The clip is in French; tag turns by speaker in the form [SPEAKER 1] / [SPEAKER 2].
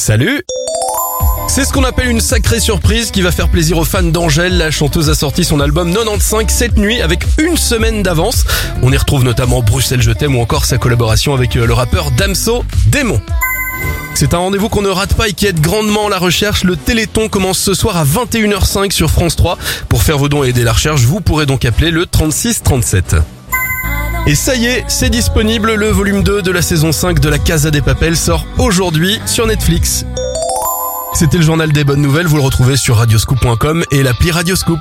[SPEAKER 1] Salut c'est ce qu'on appelle une sacrée surprise qui va faire plaisir aux fans d'Angèle. La chanteuse a sorti son album 95 cette nuit avec une semaine d'avance. On y retrouve notamment Bruxelles Je t'aime ou encore sa collaboration avec euh, le rappeur Damso Démon. C'est un rendez-vous qu'on ne rate pas et qui aide grandement la recherche. Le Téléthon commence ce soir à 21h05 sur France 3. Pour faire vos dons et aider la recherche, vous pourrez donc appeler le 3637. Et ça y est, c'est disponible, le volume 2 de la saison 5 de la Casa des Papels sort aujourd'hui sur Netflix. C'était le journal des bonnes nouvelles, vous le retrouvez sur radioscoop.com et l'appli Radioscoop.